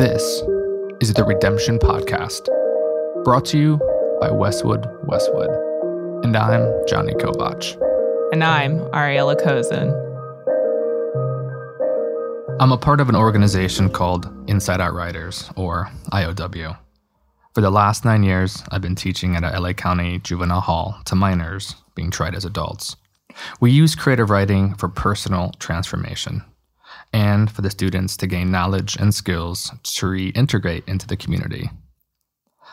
This is the Redemption Podcast, brought to you by Westwood Westwood. And I'm Johnny Kovatch. And I'm Ariela Kozin. I'm a part of an organization called Inside Out Writers, or IOW. For the last nine years, I've been teaching at a LA County juvenile hall to minors being tried as adults. We use creative writing for personal transformation and for the students to gain knowledge and skills to reintegrate into the community.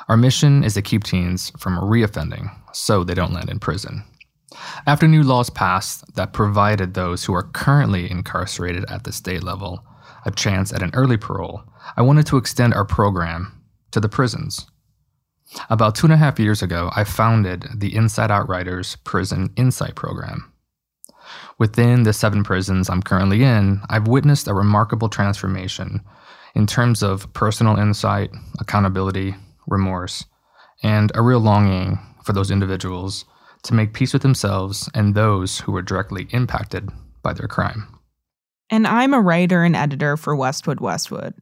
Our mission is to keep teens from reoffending so they don't land in prison. After new laws passed that provided those who are currently incarcerated at the state level a chance at an early parole, I wanted to extend our program to the prisons. About two and a half years ago, I founded the Inside Out Writers Prison Insight Program. Within the seven prisons I'm currently in, I've witnessed a remarkable transformation in terms of personal insight, accountability, remorse, and a real longing for those individuals to make peace with themselves and those who were directly impacted by their crime. And I'm a writer and editor for Westwood Westwood.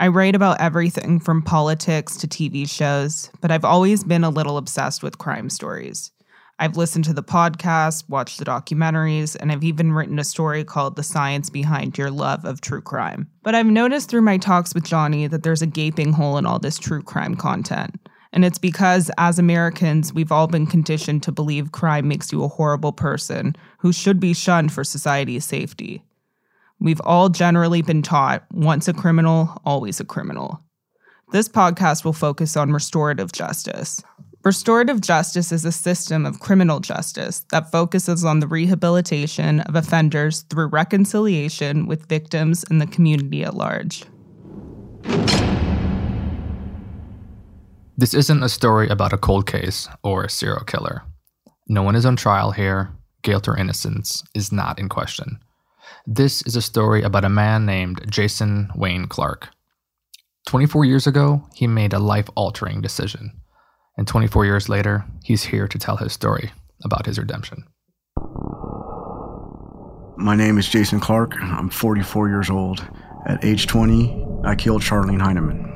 I write about everything from politics to TV shows, but I've always been a little obsessed with crime stories. I've listened to the podcast, watched the documentaries, and I've even written a story called The Science Behind Your Love of True Crime. But I've noticed through my talks with Johnny that there's a gaping hole in all this true crime content. And it's because, as Americans, we've all been conditioned to believe crime makes you a horrible person who should be shunned for society's safety. We've all generally been taught once a criminal, always a criminal. This podcast will focus on restorative justice. Restorative justice is a system of criminal justice that focuses on the rehabilitation of offenders through reconciliation with victims and the community at large. This isn't a story about a cold case or a serial killer. No one is on trial here. Guilt or innocence is not in question. This is a story about a man named Jason Wayne Clark. 24 years ago, he made a life altering decision and 24 years later, he's here to tell his story about his redemption. My name is Jason Clark. I'm 44 years old. At age 20, I killed Sharlene Heineman.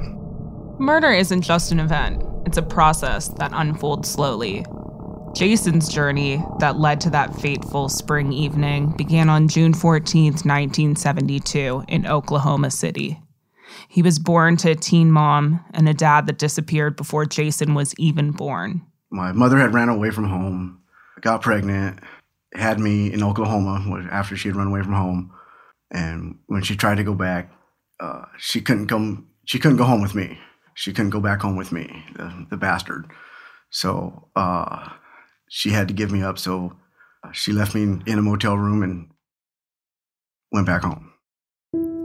Murder isn't just an event, it's a process that unfolds slowly. Jason's journey that led to that fateful spring evening began on June 14, 1972, in Oklahoma City. He was born to a teen mom and a dad that disappeared before Jason was even born. My mother had ran away from home, got pregnant, had me in Oklahoma after she had run away from home. And when she tried to go back, uh, she couldn't come. She couldn't go home with me. She couldn't go back home with me, the, the bastard. So uh, she had to give me up. So uh, she left me in, in a motel room and went back home.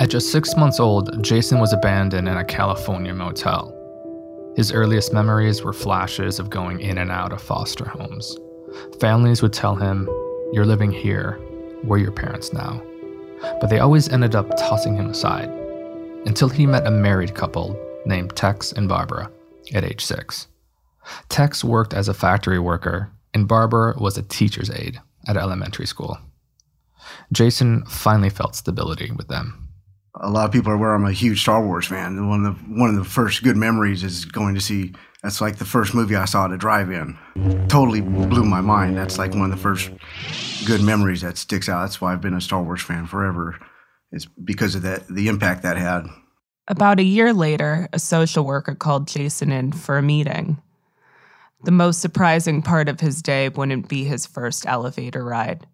At just six months old, Jason was abandoned in a California motel. His earliest memories were flashes of going in and out of foster homes. Families would tell him, You're living here, we're your parents now. But they always ended up tossing him aside until he met a married couple named Tex and Barbara at age six. Tex worked as a factory worker, and Barbara was a teacher's aide at elementary school. Jason finally felt stability with them a lot of people are aware I'm a huge Star Wars fan. One of the one of the first good memories is going to see. That's like the first movie I saw at a drive-in. Totally blew my mind. That's like one of the first good memories that sticks out. That's why I've been a Star Wars fan forever. It's because of that the impact that had. About a year later, a social worker called Jason in for a meeting. The most surprising part of his day wouldn't be his first elevator ride.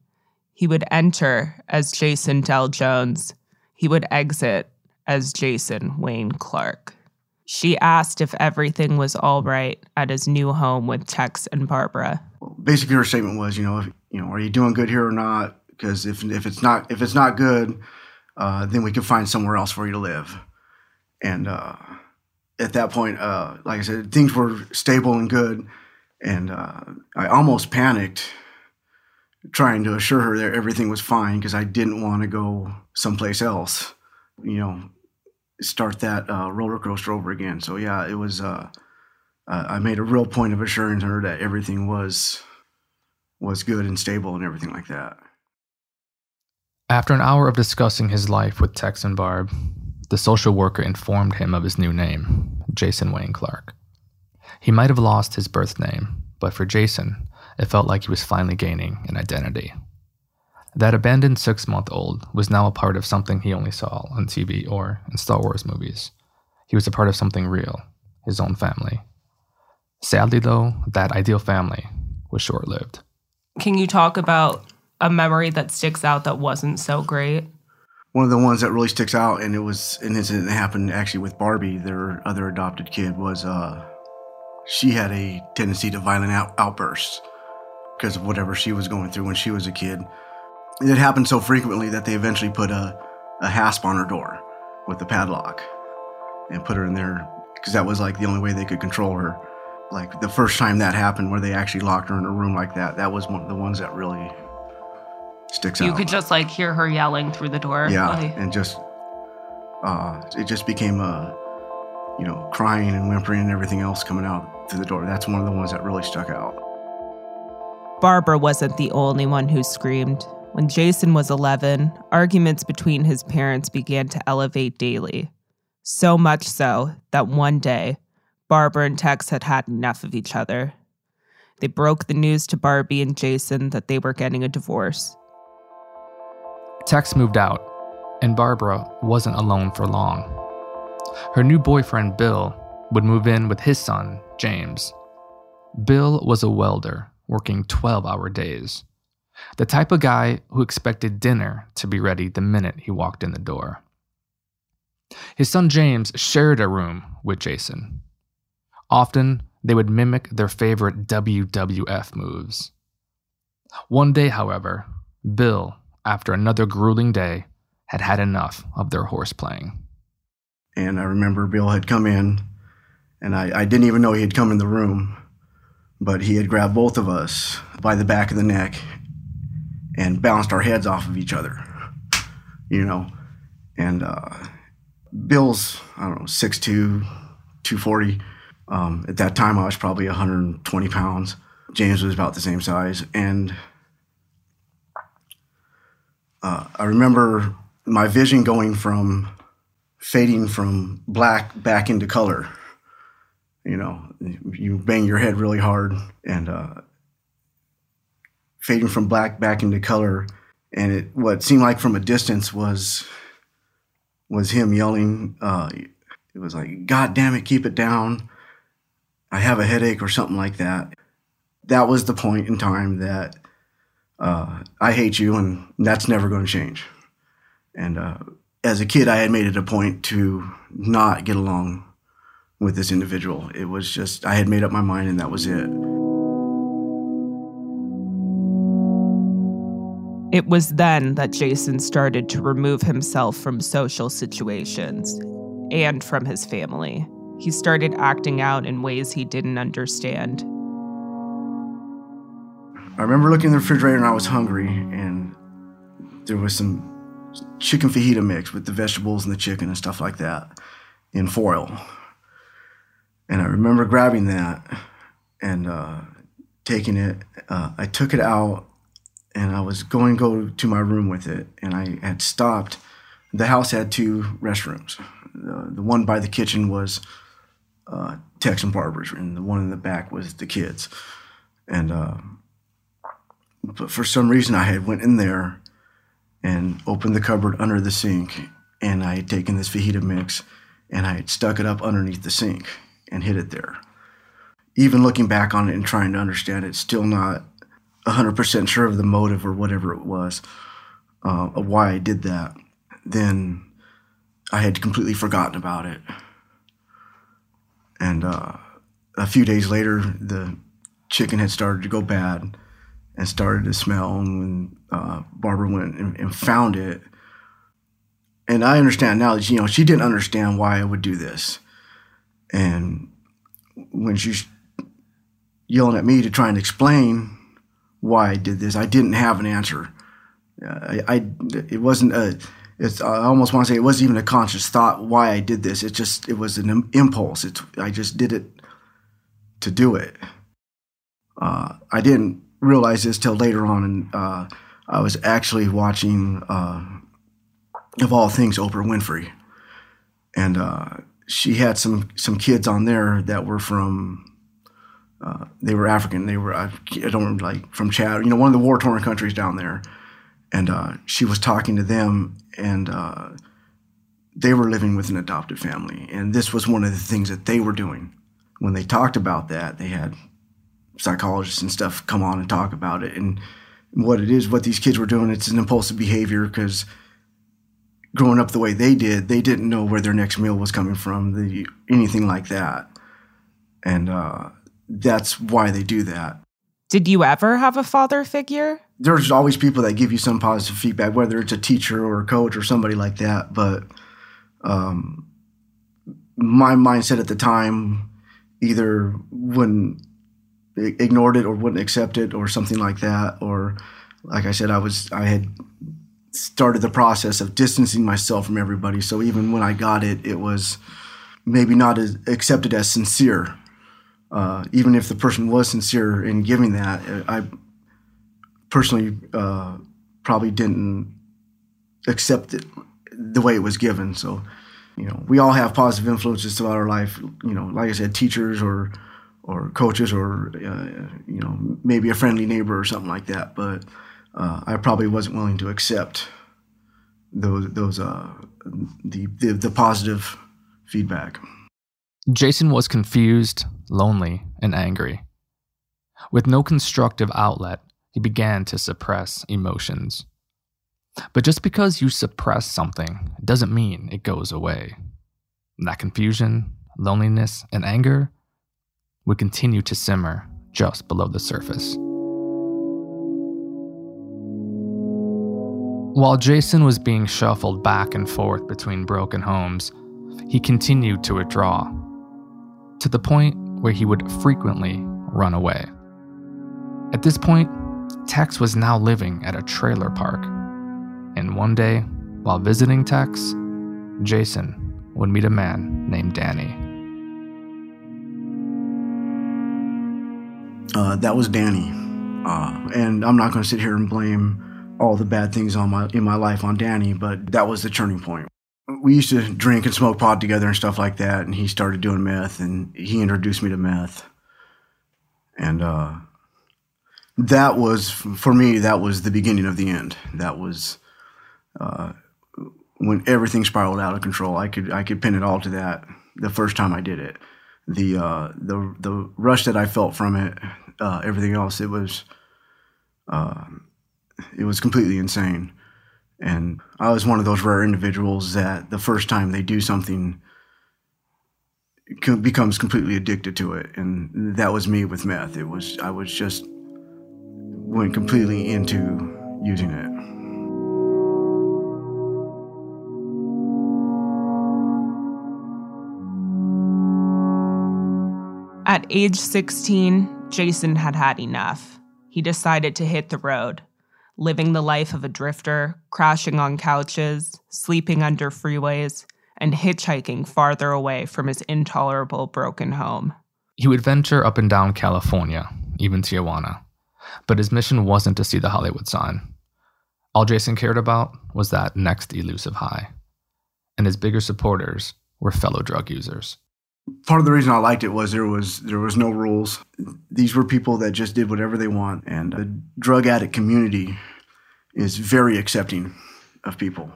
He would enter as Jason Dell Jones he would exit as Jason Wayne Clark. She asked if everything was all right at his new home with Tex and Barbara. Basically, her statement was, you know, if, you know, are you doing good here or not? Because if if it's not if it's not good, uh, then we can find somewhere else for you to live. And uh, at that point, uh, like I said, things were stable and good, and uh, I almost panicked trying to assure her that everything was fine because I didn't want to go someplace else, you know, start that uh, roller coaster over again. So yeah, it was. Uh, uh, I made a real point of assuring her that everything was was good and stable and everything like that. After an hour of discussing his life with Tex and Barb, the social worker informed him of his new name, Jason Wayne Clark. He might have lost his birth name, but for Jason, it felt like he was finally gaining an identity. That abandoned six month old was now a part of something he only saw on TV or in Star Wars movies. He was a part of something real, his own family. Sadly, though, that ideal family was short lived. Can you talk about a memory that sticks out that wasn't so great? One of the ones that really sticks out, and it was an incident that happened actually with Barbie, their other adopted kid, was uh, she had a tendency to violent out- outbursts because of whatever she was going through when she was a kid. It happened so frequently that they eventually put a, a hasp on her door with a padlock and put her in there because that was like the only way they could control her. Like the first time that happened, where they actually locked her in a room like that, that was one of the ones that really sticks You out. You could just like hear her yelling through the door. yeah, like- and just uh, it just became a you know crying and whimpering and everything else coming out through the door. That's one of the ones that really stuck out. Barbara wasn't the only one who screamed. When Jason was 11, arguments between his parents began to elevate daily. So much so that one day, Barbara and Tex had had enough of each other. They broke the news to Barbie and Jason that they were getting a divorce. Tex moved out, and Barbara wasn't alone for long. Her new boyfriend, Bill, would move in with his son, James. Bill was a welder working 12 hour days, the type of guy who expected dinner to be ready the minute he walked in the door. His son James shared a room with Jason. Often, they would mimic their favorite WWF moves. One day, however, Bill, after another grueling day, had had enough of their horse playing. And I remember Bill had come in, and I, I didn't even know he had come in the room, but he had grabbed both of us by the back of the neck and bounced our heads off of each other, you know. And uh, Bill's, I don't know, 6'2, 240. Um, at that time, I was probably 120 pounds. James was about the same size. And uh, I remember my vision going from fading from black back into color. You know, you bang your head really hard and uh, fading from black back into color. And it, what seemed like from a distance was was him yelling. Uh, it was like, "God damn it, keep it down! I have a headache" or something like that. That was the point in time that uh, I hate you, and that's never going to change. And uh, as a kid, I had made it a point to not get along with this individual. It was just, I had made up my mind and that was it. It was then that Jason started to remove himself from social situations and from his family. He started acting out in ways he didn't understand. I remember looking in the refrigerator and I was hungry, and there was some chicken fajita mix with the vegetables and the chicken and stuff like that in foil. And I remember grabbing that and uh, taking it. Uh, I took it out and I was going to go to my room with it. And I had stopped. The house had two restrooms. The, the one by the kitchen was uh, Tex and Barbara's, and the one in the back was the kids. And uh, but for some reason, I had went in there and opened the cupboard under the sink, and I had taken this fajita mix and I had stuck it up underneath the sink and hid it there. Even looking back on it and trying to understand it, still not 100% sure of the motive or whatever it was uh, of why I did that. Then I had completely forgotten about it. And uh, a few days later, the chicken had started to go bad and started to smell. And when uh, Barbara went and, and found it, and I understand now that you know she didn't understand why I would do this, and when she's yelling at me to try and explain why I did this, I didn't have an answer. I, I it wasn't a. It's I almost want to say it wasn't even a conscious thought why I did this. It just it was an im- impulse. It's I just did it to do it. Uh, I didn't realize this till later on, and uh, I was actually watching, uh, of all things, Oprah Winfrey, and uh, she had some some kids on there that were from. Uh, they were African. They were I, I don't remember, like from Chad, you know, one of the war torn countries down there, and uh, she was talking to them, and uh, they were living with an adopted family, and this was one of the things that they were doing. When they talked about that, they had psychologists and stuff come on and talk about it, and what it is, what these kids were doing. It's an impulsive behavior because growing up the way they did, they didn't know where their next meal was coming from, the, anything like that. And uh, that's why they do that. Did you ever have a father figure? There's always people that give you some positive feedback, whether it's a teacher or a coach or somebody like that. But um, my mindset at the time either wouldn't ignored it or wouldn't accept it or something like that or like i said i was i had started the process of distancing myself from everybody. So even when i got it it was maybe not as accepted as sincere. Uh, even if the person was sincere in giving that i personally uh, probably didn't accept it the way it was given. So you know we all have positive influences throughout our life. You know like i said teachers or or coaches or uh, you know maybe a friendly neighbor or something like that. But uh, I probably wasn't willing to accept those those uh, the, the the positive feedback. Jason was confused, lonely, and angry. With no constructive outlet, he began to suppress emotions. But just because you suppress something doesn't mean it goes away. That confusion, loneliness, and anger would continue to simmer just below the surface. While Jason was being shuffled back and forth between broken homes, he continued to withdraw, to the point where he would frequently run away. At this point, Tex was now living at a trailer park, and one day, while visiting Tex, Jason would meet a man named Danny. uh, that was Danny. Uh, and I'm not going to sit here and blame all the bad things on my in my life on Danny, but that was the turning point. We used to drink and smoke pot together and stuff like that, and he started doing meth, and he introduced me to meth, and uh, that was for me. That was the beginning of the end. That was uh, when everything spiraled out of control. I could I could pin it all to that. The first time I did it, the uh, the the rush that I felt from it, uh, everything else, it was uh, it was completely insane. And I was one of those rare individuals that the first time they do something becomes completely addicted to it, and that was me with meth. It was I was just went completely into using it. At age 16, Jason had had enough. He decided to hit the road, living the life of a drifter, crashing on couches, sleeping under freeways, and hitchhiking farther away from his intolerable broken home. He would venture up and down California, even Tijuana, but his mission wasn't to see the Hollywood sign. All Jason cared about was that next elusive high, and his bigger supporters were fellow drug users part of the reason I liked it was there was there was no rules. These were people that just did whatever they want, and the drug addict community is very accepting of people.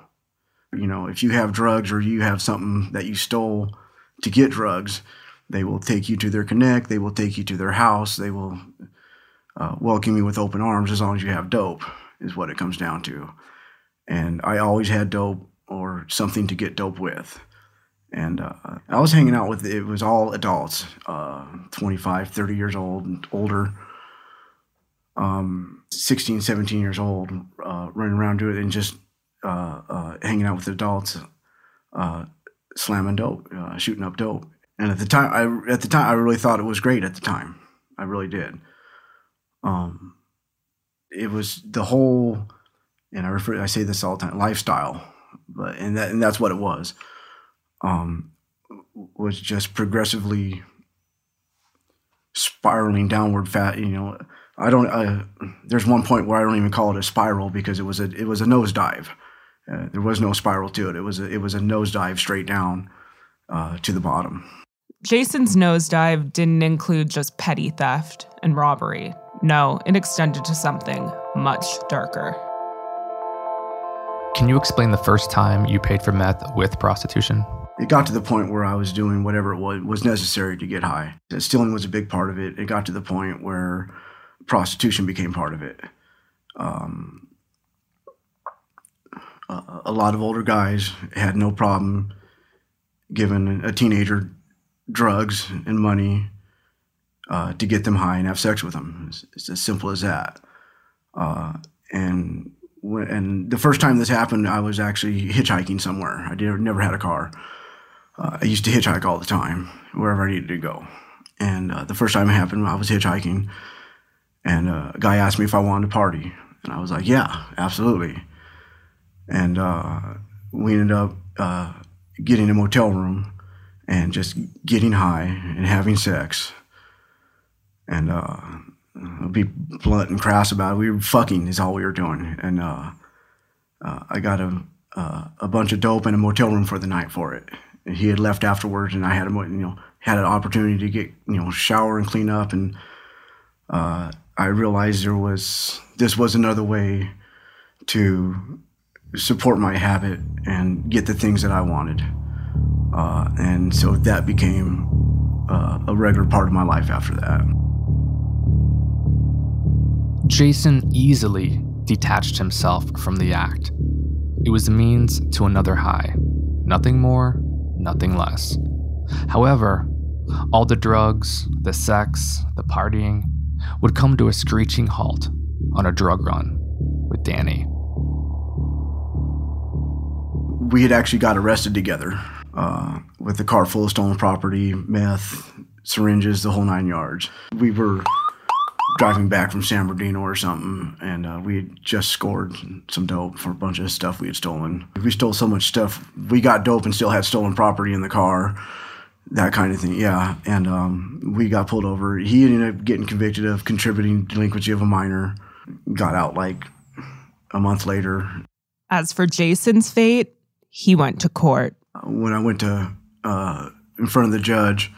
You know, if you have drugs or you have something that you stole to get drugs, they will take you to their connect. They will take you to their house. They will uh, welcome you with open arms as long as you have dope. Is what it comes down to. And I always had dope or something to get dope with and uh, I was hanging out with it was all adults, uh, 25, 30 years old and older, um, 16, 17 years old, uh, running around doing it and just uh, uh, hanging out with adults, uh, slamming dope, shooting up dope. And at the time, I at the time I really thought it was great. At the time, I really did. Um, it was the whole, and I refer I say this all the time, lifestyle, but and that and that's what it was um, was just progressively spiraling downward fat you know i don't uh, there's one point where i don't even call it a spiral because it was a it was a nosedive uh, there was no spiral to it it was a, it was a nosedive straight down uh, to the bottom. Jason's nosedive didn't include just petty theft and robbery. No, it extended to something much darker. Can you explain the first time you paid for meth with prostitution? It got to the point where I was doing whatever it was, was necessary to get high. Stealing was a big part of it. It got to the point where prostitution became part of it. Um, a, lot of older guys had no problem giving a teenager drugs and money uh, to get them high and have sex with them. It's, it's as simple as that. Uh, and when, and the first time this happened, I was actually hitchhiking somewhere. I did, never had a car. Uh, I used to hitchhike all the time, wherever I needed to go. And uh, the first time it happened, I was hitchhiking, and uh, a guy asked me if I wanted to party, and I was like, "Yeah, absolutely." And uh, we ended up uh, getting a motel room and just getting high and having sex. And I'll be blunt and crass about it. We were fucking is all we were doing, and I got a a bunch of dope in a motel room for the night for it. He had left afterwards, and I had a you know had an opportunity to get you know shower and clean up, and uh, I realized there was this was another way to support my habit and get the things that I wanted, uh, and so that became uh, a regular part of my life after that. Jason easily detached himself from the act. It was a means to another high. Nothing more, nothing less. However, all the drugs, the sex, the partying would come to a screeching halt on a drug run with Danny. We had actually got arrested together uh, with a car full of stolen property, meth, syringes, the whole nine yards. We were driving back from San Bernardino or something, and uh, we had just scored some dope for a bunch of stuff we had stolen. We stole so much stuff. We got dope and still had stolen property in the car, that kind of thing. Yeah, and um, we got pulled over. He ended up getting convicted of contributing delinquency of a minor. Got out like a month later. As for Jason's fate, he went to court. When I went to uh, in front of the judge,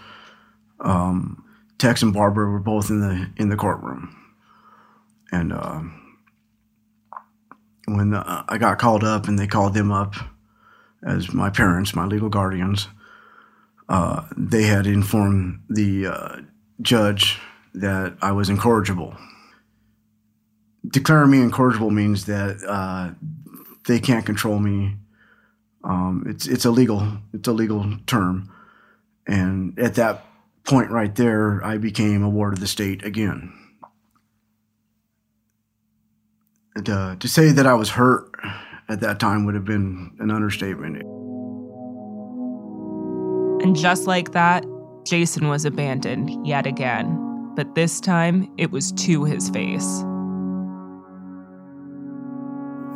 um, Tex and Barbara were both in the in the courtroom, and uh, when uh, I got called up and they called them up as my parents, my legal guardians, uh, they had informed the uh, judge that I was incorrigible. Declaring me incorrigible means that uh, they can't control me. Um, it's it's a legal it's a legal term, and at that point right there, I became a ward of the state again. And, uh, to say that I was hurt at that time would have been an understatement. And just like that, Jason was abandoned yet again. But this time, it was to his face.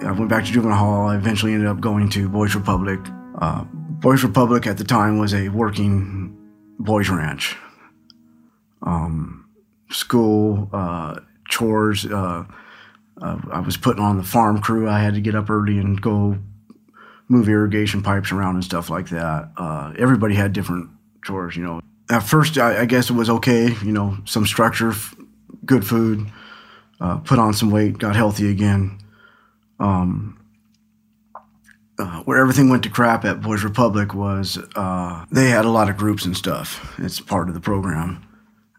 I went back to juvenile hall. I eventually ended up going to Boys Republic. Uh, Boys Republic at the time was a working boys ranch. Um, school, uh, chores. Uh, uh, I was putting on the farm crew. I had to get up early and go move irrigation pipes around and stuff like that. Uh, everybody had different chores, you know. At first, I, I, guess it was okay, you know, some structure, good food, uh, put on some weight, got healthy again. Um, uh, where everything went to crap at Boys Republic was uh, they had a lot of groups and stuff. It's part of the program.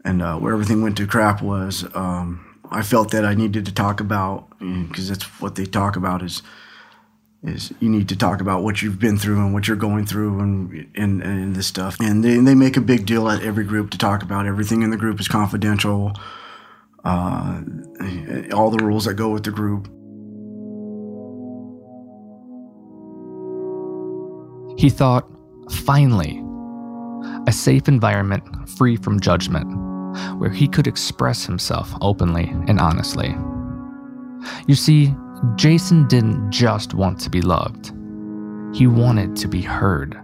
And uh, where everything went to crap was um, I felt that I needed to talk about, because that's what they talk about is is you need to talk about what you've been through and what you're going through and and, and this stuff. And they, they make a big deal at every group to talk about everything in the group is confidential. Uh, all the rules that go with the group. He thought, finally, a safe environment free from judgment, where he could express himself openly and honestly. You see, Jason didn't just want to be loved, he wanted to be heard.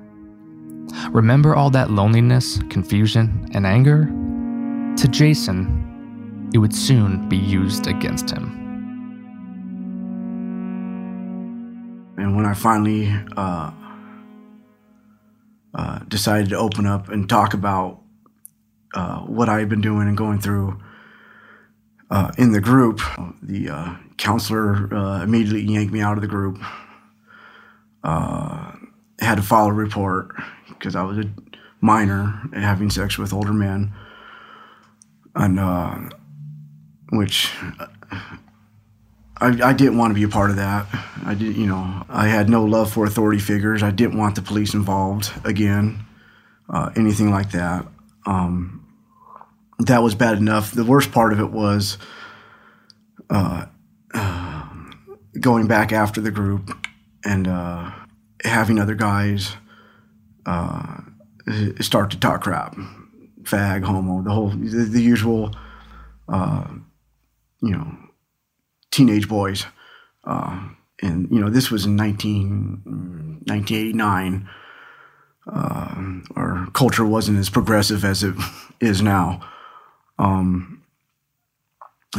Remember all that loneliness, confusion, and anger? To Jason, it would soon be used against him. And when I finally uh, uh, decided to open up and talk about uh, what I had been doing and going through uh, in the group. The uh, counselor uh, immediately yanked me out of the group. Had to file a report because I was a minor having sex with older men, and which I, I, didn't want to be a part of that. I did, you know, I had no love for authority figures. I didn't want the police involved again, uh, anything like that. Um, that was bad enough. The worst part of it was uh, uh, going back after the group and uh, having other guys uh, start to talk crap, fag, homo, the whole, the, the usual, uh, you know teenage boys. Uh, and, you know, this was in 19, 1989. Uh, our culture wasn't as progressive as it is now. Um,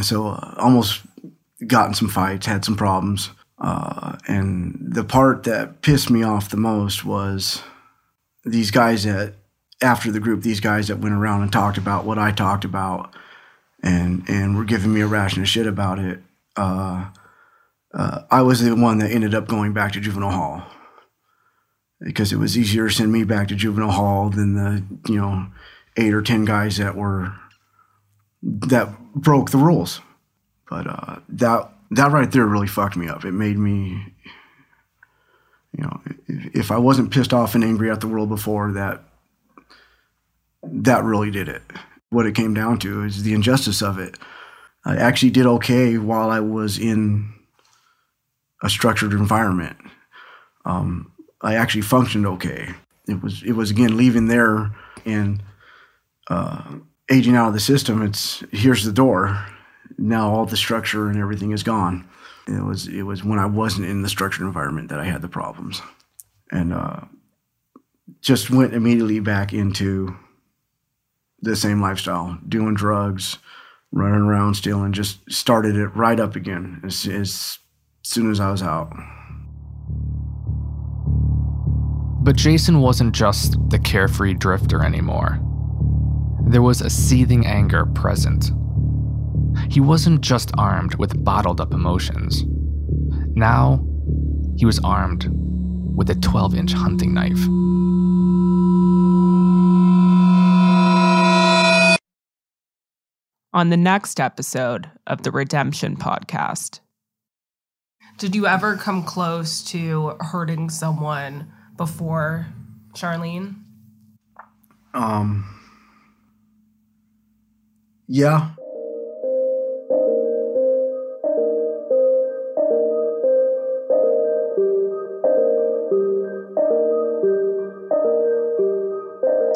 so uh, almost gotten some fights, had some problems. Uh, and the part that pissed me off the most was these guys that, after the group, these guys that went around and talked about what I talked about and, and were giving me a ration of shit about it uh, uh, I was the one that ended up going back to juvenile hall because it was easier to send me back to juvenile hall than the you know eight or ten guys that were that broke the rules. But uh, that that right there really fucked me up. It made me, you know, if, if I wasn't pissed off and angry at the world before, that that really did it. What it came down to is the injustice of it. I actually did okay while I was in a structured environment. Um, I actually functioned okay. It was it was again leaving there and uh, aging out of the system. It's here's the door. Now all the structure and everything is gone. It was it was when I wasn't in the structured environment that I had the problems, and uh, just went immediately back into the same lifestyle, doing drugs, running around stealing, just started it right up again as, as soon as I was out. But Jason wasn't just the carefree drifter anymore. There was a seething anger present. He wasn't just armed with bottled up emotions. Now, he was armed with a 12 inch hunting knife. On the next episode of the Redemption Podcast. Did you ever come close to hurting someone before Sharlene? Um, yeah.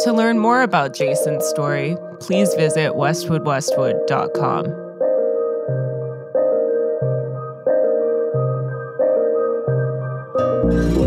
To learn more about Jason's story, please visit westwoodwestwood.com.